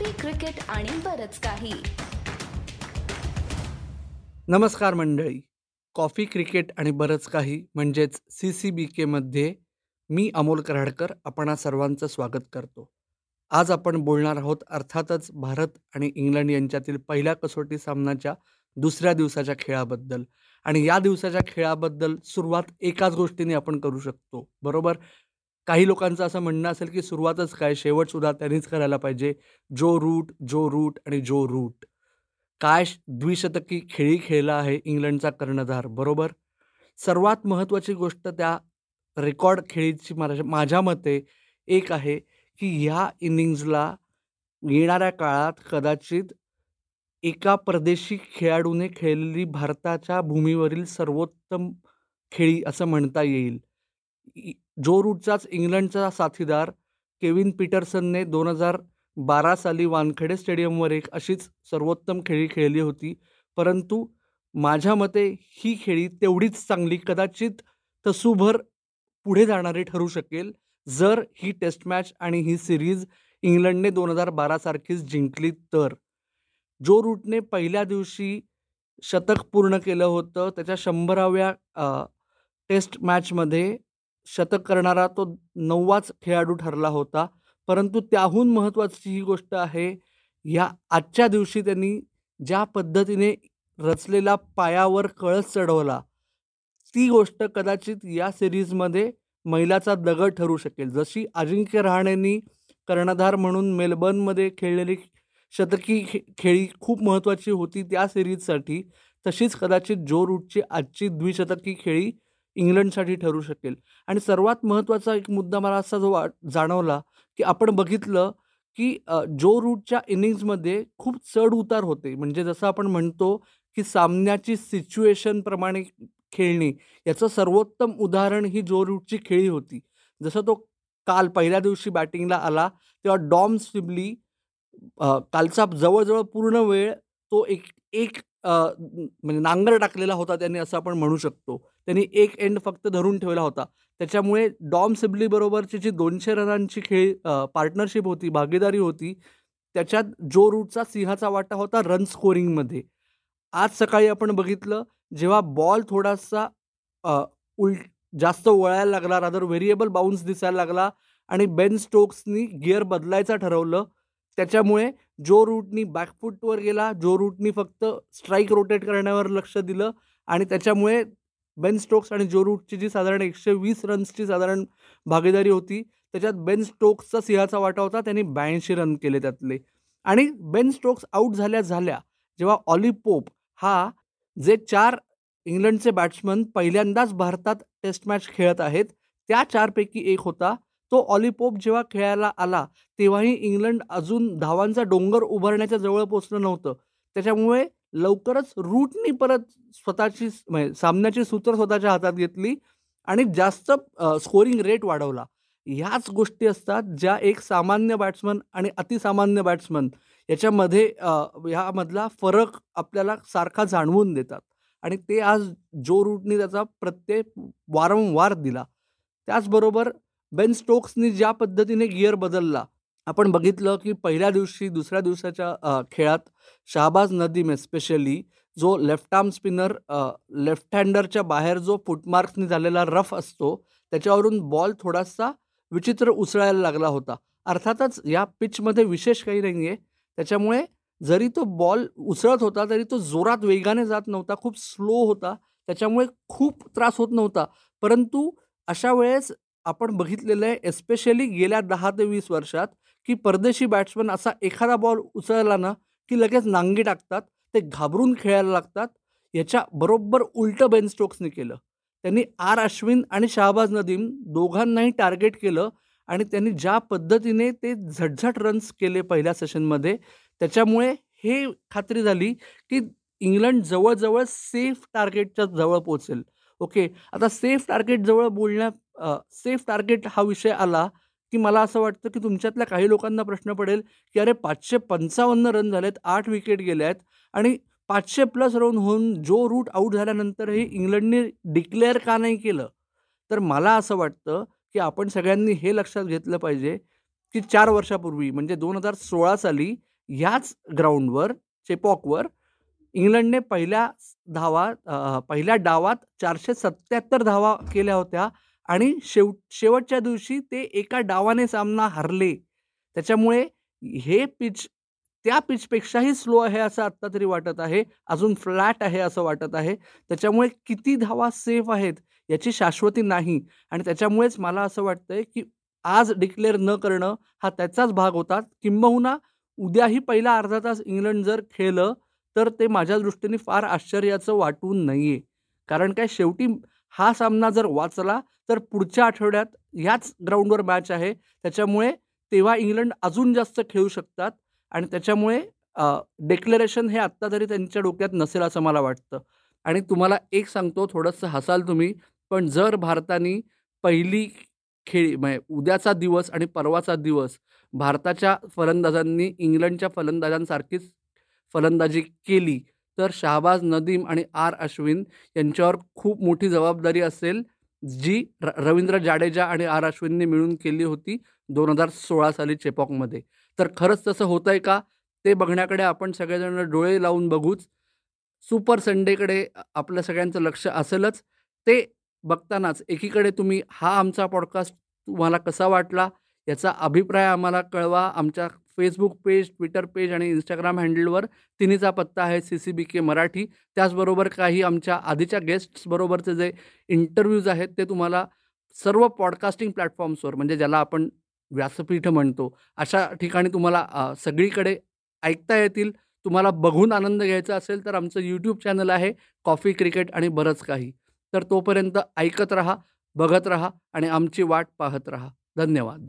Coffee cricket आणि बरच काही. नमस्कार मंडळी. कॉफी क्रिकेट आणि बरंच काही म्हणजेच सी सी बी केमध्ये मी अमोल कराडकर आपणा सर्वांचं स्वागत करतो. आज आपण बोलणार आहोत अर्थातच भारत आणि इंग्लंड यांच्यातील पहिल्या कसोटी सामन्याच्या दुसऱ्या दिवसाच्या खेळाबद्दल. आणि या दिवसाच्या खेळाबद्दल सुरुवात एकाच गोष्टीने आपण करू शकतो. बरोबर? काही लोकांचं असं म्हणणं असेल की सुरुवातच काय शेवटसुद्धा त्यांनीच करायला पाहिजे. जो रूट जो रूट आणि जो रूट काय द्विशतकी खेळी खेळला आहे इंग्लंडचा कर्णधार बरोबर? सर्वात महत्त्वाची गोष्ट त्या रेकॉर्ड खेळीची माझ्या माझ्या मते एक आहे की ह्या इनिंग्जला येणाऱ्या काळात कदाचित एका परदेशी खेळाडूने खेळलेली भारताच्या भूमीवरील सर्वोत्तम खेळी असं म्हणता येईल. जो रूटचाच इंग्लंडचा साथीदार केविन पीटरसनने दोन हजार बारा साली वानखेडे स्टेडियमवर एक अशीच सर्वोत्तम खेळी खेळली होती. परंतु माझ्या मते ही खेळी तेवढीच चांगली कदाचित तसूभर पुढे जाणारी ठरू शकेल जर ही टेस्ट मॅच आणि ही सिरीज इंग्लंडने दोन हजार बारासारखीच जिंकली तर. जो रूटने पहिल्या दिवशी शतक पूर्ण केलं होतं त्याच्या शंभराव्या टेस्ट मॅचमध्ये शतक करणारा तो नववाच खेळाडू ठरला होता. परंतु त्याहून महत्त्वाची ही गोष्ट आहे या आजच्या दिवशी त्यांनी ज्या पद्धतीने रचलेला पायावर कळस चढवला ती गोष्ट कदाचित या सिरीजमध्ये मैलाचा दगड ठरू शकेल. जशी अजिंक्य रहाणेंनी कर्णधार म्हणून मेलबर्नमध्ये खेळलेली शतकी खे खेळी खूप महत्त्वाची होती त्या सिरीजसाठी तशीच कदाचित जो रूटची आजची द्विशतकी खेळी इंग्लंडसाठी ठरू शकेल. आणि सर्वात महत्त्वाचा एक मुद्दा मला असा जो वा जाणवला की आपण बघितलं की जो रूटच्या इनिंग्जमध्ये खूप चढ उतार होते. म्हणजे जसं आपण म्हणतो की सामन्याची सिच्युएशनप्रमाणे खेळणी याचं सर्वोत्तम उदाहरण ही जो रूटची खेळी होती. जसं तो काल पहिल्या दिवशी बॅटिंगला आला तेव्हा डॉम सिबली कालचा जवळजवळ पूर्ण वेळ तो एक एक म्हणजे नांगर टाकलेला होता त्यांनी असं आपण म्हणू शकतो. त्यांनी एक एंड फक्त धरून ठेवला होता. त्याच्यामुळे डॉम सिबलीबरोबरची जी दोनशे रनांची खेळ पार्टनरशिप होती भागीदारी होती त्याच्यात जो रूटचा सिंहाचा वाटा होता रन स्कोरिंगमध्ये आज सकाळी आपण बघितलं जेव्हा बॉल थोडासा उल जास्त वळायला लागला रादर व्हेरिएबल बाउन्स दिसायला लागला आणि बेन स्टोक्सनी गिअर बदलायचं ठरवलं त्याच्यामुळे जो रूटनी बॅकफूटवर गेला जो रूटनी फक्त स्ट्राईक रोटेट करण्यावर लक्ष दिलं आणि त्याच्यामुळे बेन स्टोक्स आणि जो रूटची जी साधारण एकशे वीस रन्सची साधारण भागीदारी होती त्याच्यात बेन स्टोक्सचा सिंहाचा वाटा होता त्यांनी ब्याऐंशी रन केले त्यातले. आणि बेन स्टोक्स आऊट झाल्या झाल्या जेव्हा ऑली पोप हा जे चार इंग्लंडचे बॅट्समन पहिल्यांदाच भारतात टेस्ट मॅच खेळत आहेत त्या चारपैकी एक होता. तो ऑलिपोप जेव्हा खेळायला आला तेव्हाही इंग्लंड अजून धावांचा डोंगर उभारण्याच्या जवळ पोचलं नव्हतं. त्याच्यामुळे लवकरच रूटनी परत स्वतःची म्हणजे सामन्याची सूत्र स्वतःच्या हातात घेतली आणि जास्त स्कोरिंग रेट वाढवला. ह्याच गोष्टी असतात ज्या एक सामान्य बॅट्समन आणि अतिसामान्य बॅट्समन याच्यामध्ये ह्यामधला फरक आपल्याला सारखा जाणवून देतात. आणि ते आज जो रूटनी त्याचा प्रत्यय वारंवार दिला. त्याचबरोबर बेन स्टोक्सनी ज्या पद्धतीने गिअर बदलला आपण बघितलं की पहिल्या दिवशी दुसऱ्या दिवसाच्या खेळात शहाबाज नदीम एस्पेशली जो लेफ्ट आर्म स्पिनर लेफ्ट हँडरच्या बाहेर जो फुटमार्क्सनी झालेला रफ असतो त्याच्यावरून बॉल थोडासा विचित्र उसळायला लागला होता. अर्थातच या पिचमध्ये विशेष काही नाही आहे त्याच्यामुळे जरी तो बॉल उसळत होता तरी तो जोरात वेगाने जात नव्हता खूप स्लो होता. त्याच्यामुळे खूप त्रास होत नव्हता. परंतु अशा वेळेस आपण बघितलेलं आहे एस्पेशली गेल्या दहा ते वीस वर्षात की परदेशी बॅट्समन असा एखादा बॉल उचलला ना की लगेच नांगी टाकतात ते घाबरून खेळायला लागतात. याच्या बरोबर उलटं बेन स्टोक्सने केलं. त्यांनी आर अश्विन आणि शाहबाज नदीम दोघांनाही टार्गेट केलं आणि त्यांनी ज्या पद्धतीने ते झटझट रन्स केले पहिल्या सेशनमध्ये त्याच्यामुळे हे खात्री झाली की इंग्लंड जवळजवळ सेफ टार्गेटच्या जवळ पोचेल ओके आता सेफ टार्गेट जवळ बोलण्या सेफ टार्गेट हा विषय आला की मला असं वाटतं की तुमच्यातल्या काही लोकांना प्रश्न पडेल की अरे पाचशे पंचावन्न रन झालेत आठ विकेट गेल्या आहेत आणि पाचशे प्लस रन होऊन जो रूट आऊट झाल्यानंतरही इंग्लंडने डिक्लेअर का नाही केलं? तर मला असं वाटतं की आपण सगळ्यांनी हे लक्षात घेतलं पाहिजे की चार वर्षापूर्वी म्हणजे दोन हजार सोळा साली ह्याच ग्राउंडवर चेपॉकवर इंग्लंडने पहिल्या धावा पहिल्या डावात चारशे सत्त्याहत्तर धावा केल्या होत्या आणि शेव शेवटच्या दिवशी ते एका डावाने सामना हरले. त्याच्यामुळे हे पिच त्या पिचपेक्षाही स्लो आहे असं आत्ता तरी वाटत आहे. अजून फ्लॅट आहे असं वाटत आहे. त्याच्यामुळे किती धावा सेफ आहेत याची शाश्वती नाही. आणि त्याच्यामुळेच मला असं वाटतंय की आज डिक्लेअर न करणं हा त्याचाच भाग होता. किंबहुना उद्याही पहिला अर्धा तास इंग्लंड जर खेळलं तर ते माझ्या दृष्टीने फार आश्चर्याचं वाटून नाही आहे कारण काय शेवटी हा सामना जर वाचला तर पुढच्या आठवड्यात ह्याच ग्राउंडवर मॅच आहे. त्याच्यामुळे तेव्हा इंग्लंड अजून जास्त खेळू शकतात आणि त्याच्यामुळे डिक्लेरेशन हे आत्ता तरी त्यांच्या डोक्यात नसेल असं मला वाटतं. आणि तुम्हाला एक सांगतो थोडंसं हसाल तुम्ही पण जर भारताने पहिली खेळी म्हणजे उद्याचा दिवस आणि परवाचा दिवस भारताच्या फलंदाजांनी इंग्लंडच्या फलंदाजांसारखीच फलंदाजी केली तर शहाबाज नदीम आणि आर अश्विन यांच्यावर खूप मोठी जबाबदारी असेल जी र रवींद्र जाडेजा आणि आर अश्विनने मिळून केली होती दोन हजार सोळा साली चेपॉकमध्ये. तर खरंच तसं होतं आहे का? ते बघण्याकडे आपण सगळेजण डोळे लावून बघूच. सुपर संडेकडे आपलं सगळ्यांचं लक्ष असेलच. ते बघतानाच एकीकडे तुम्ही हा आमचा पॉडकास्ट तुम्हाला कसा वाटला याचा अभिप्राय आम्हाला कळवा. आमच्या फेसबुक पेज ट्विटर पेज आणि इंस्टाग्राम हँडलवर तिन्हीचा पत्ता आहे C C B K Marathi. त्याचबरोबर काही आमच्या आधीच्या गेस्ट्सबरोबरचे जे इंटरव्ह्यूज आहेत ते तुम्हाला सर्व पॉडकास्टिंग प्लॅटफॉर्म्सवर म्हणजे ज्याला आपण व्यासपीठ म्हणतो अशा ठिकाणी तुम्हाला सगळीकडे ऐकता येतील. तुम्हाला बघून आनंद घ्यायचा असेल तर आमचं यूट्यूब चॅनल आहे कॉफी क्रिकेट आणि बरंच काही. तर तोपर्यंत ऐकत रहा बघत रहा आणि आमची वाट पाहत रहा. धन्यवाद.